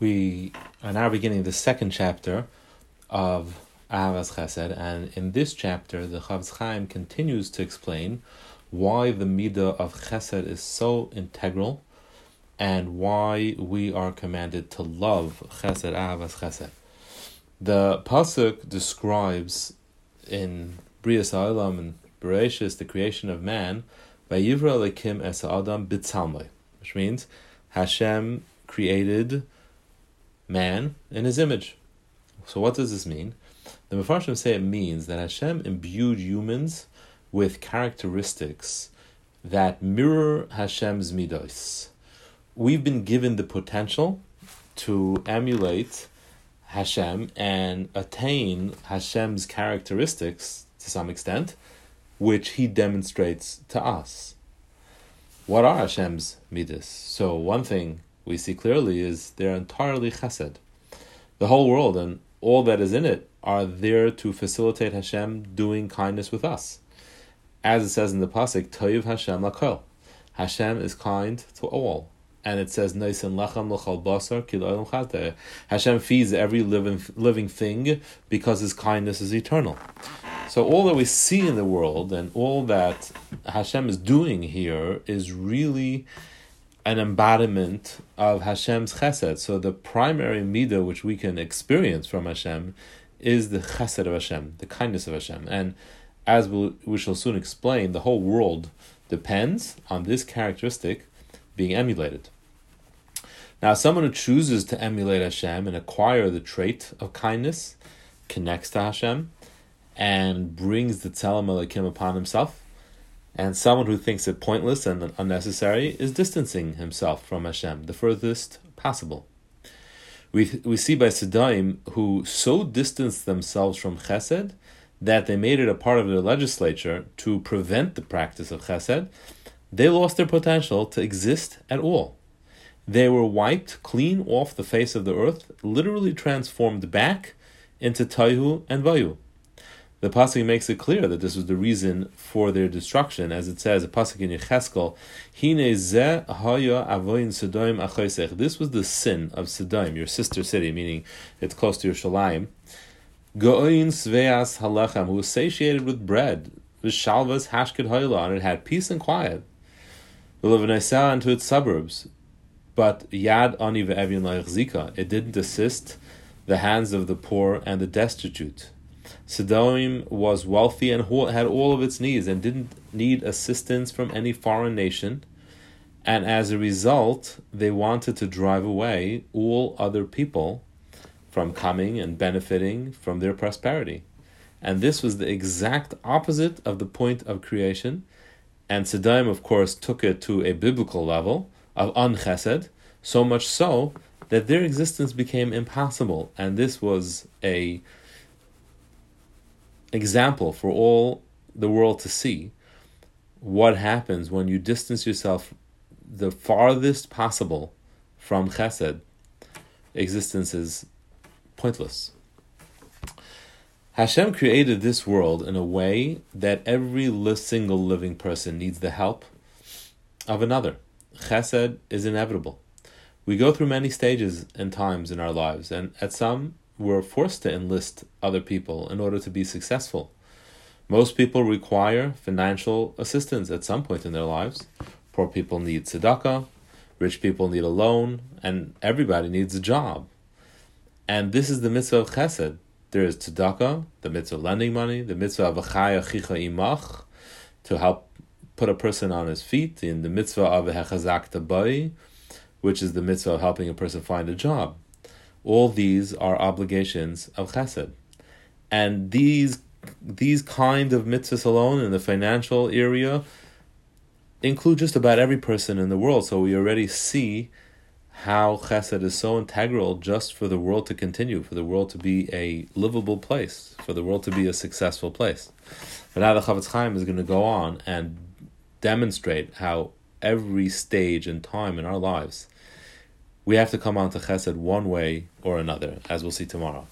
We are now beginning the second chapter of Ahavas Chesed, and in this chapter, the Chofetz Chaim continues to explain why the midah of Chesed is so integral, and why we are commanded to love Chesed, Ahavas Chesed. The pasuk describes in Brias Ha'olam and Bereshis the creation of man which means Hashem created man in his image. So what does this mean? The Mefarshim say it means that Hashem imbued humans with characteristics that mirror Hashem's midos. We've been given the potential to emulate Hashem and attain Hashem's characteristics to some extent, which He demonstrates to us. What are Hashem's midas? So one thing we see clearly is they're entirely chesed. The whole world and all that is in it are there to facilitate Hashem doing kindness with us. As it says in the pasuk, Toiv Hashem lakol. Hashem is kind to all. And it says, lechem l'chal basar Hashem feeds every living, living thing because his kindness is eternal. So all that we see in the world and all that Hashem is doing here is really an embodiment of Hashem's chesed. So the primary midah which we can experience from Hashem is the chesed of Hashem, the kindness of Hashem. And as we we shall soon explain, the whole world depends on this characteristic being emulated. Now, someone who chooses to emulate Hashem and acquire the trait of kindness connects to Hashem and brings the Tzelem Elokim upon himself and someone who thinks it pointless and unnecessary is distancing himself from Hashem the furthest possible. We, we see by Sidaim who so distanced themselves from Chesed that they made it a part of their legislature to prevent the practice of Chesed, they lost their potential to exist at all. They were wiped clean off the face of the earth, literally transformed back into Taihu and Vayu the pasuk makes it clear that this was the reason for their destruction, as it says, a pasuk in Yecheskel, "Hine ze haya avoin Sodom achaysech." This was the sin of Sodom, your sister city, meaning it's close to Yerushalayim. Goin sveas halachem, who was satiated with bread, v'shalvas hashkid hayla, and it had peace and quiet. V'levanesa into its suburbs, but yad ani ve'evin zika. It didn't assist the hands of the poor and the destitute. Sodom was wealthy and had all of its needs and didn't need assistance from any foreign nation. And as a result, they wanted to drive away all other people from coming and benefiting from their prosperity. And this was the exact opposite of the point of creation. And Sodom, of course, took it to a biblical level of unchesed, so much so that their existence became impossible. And this was a example for all the world to see what happens when you distance yourself the farthest possible from chesed, existence is pointless. Hashem created this world in a way that every single living person needs the help of another. Chesed is inevitable. We go through many stages and times in our lives, and at some were forced to enlist other people in order to be successful. Most people require financial assistance at some point in their lives. Poor people need tzedakah, rich people need a loan, and everybody needs a job. And this is the mitzvah of chesed. There is tzedakah, the mitzvah of lending money, the mitzvah of achaya chicha imach, to help put a person on his feet, in the mitzvah of hechazak tabai, which is the mitzvah of helping a person find a job. All these are obligations of chesed. And these these kind of mitzvahs alone in the financial area include just about every person in the world. So we already see how chesed is so integral just for the world to continue, for the world to be a livable place, for the world to be a successful place. But now the Chofetz Chaim is going to go on and demonstrate how every stage and time in our lives we have to come on to chesed one way or another, as we'll see tomorrow.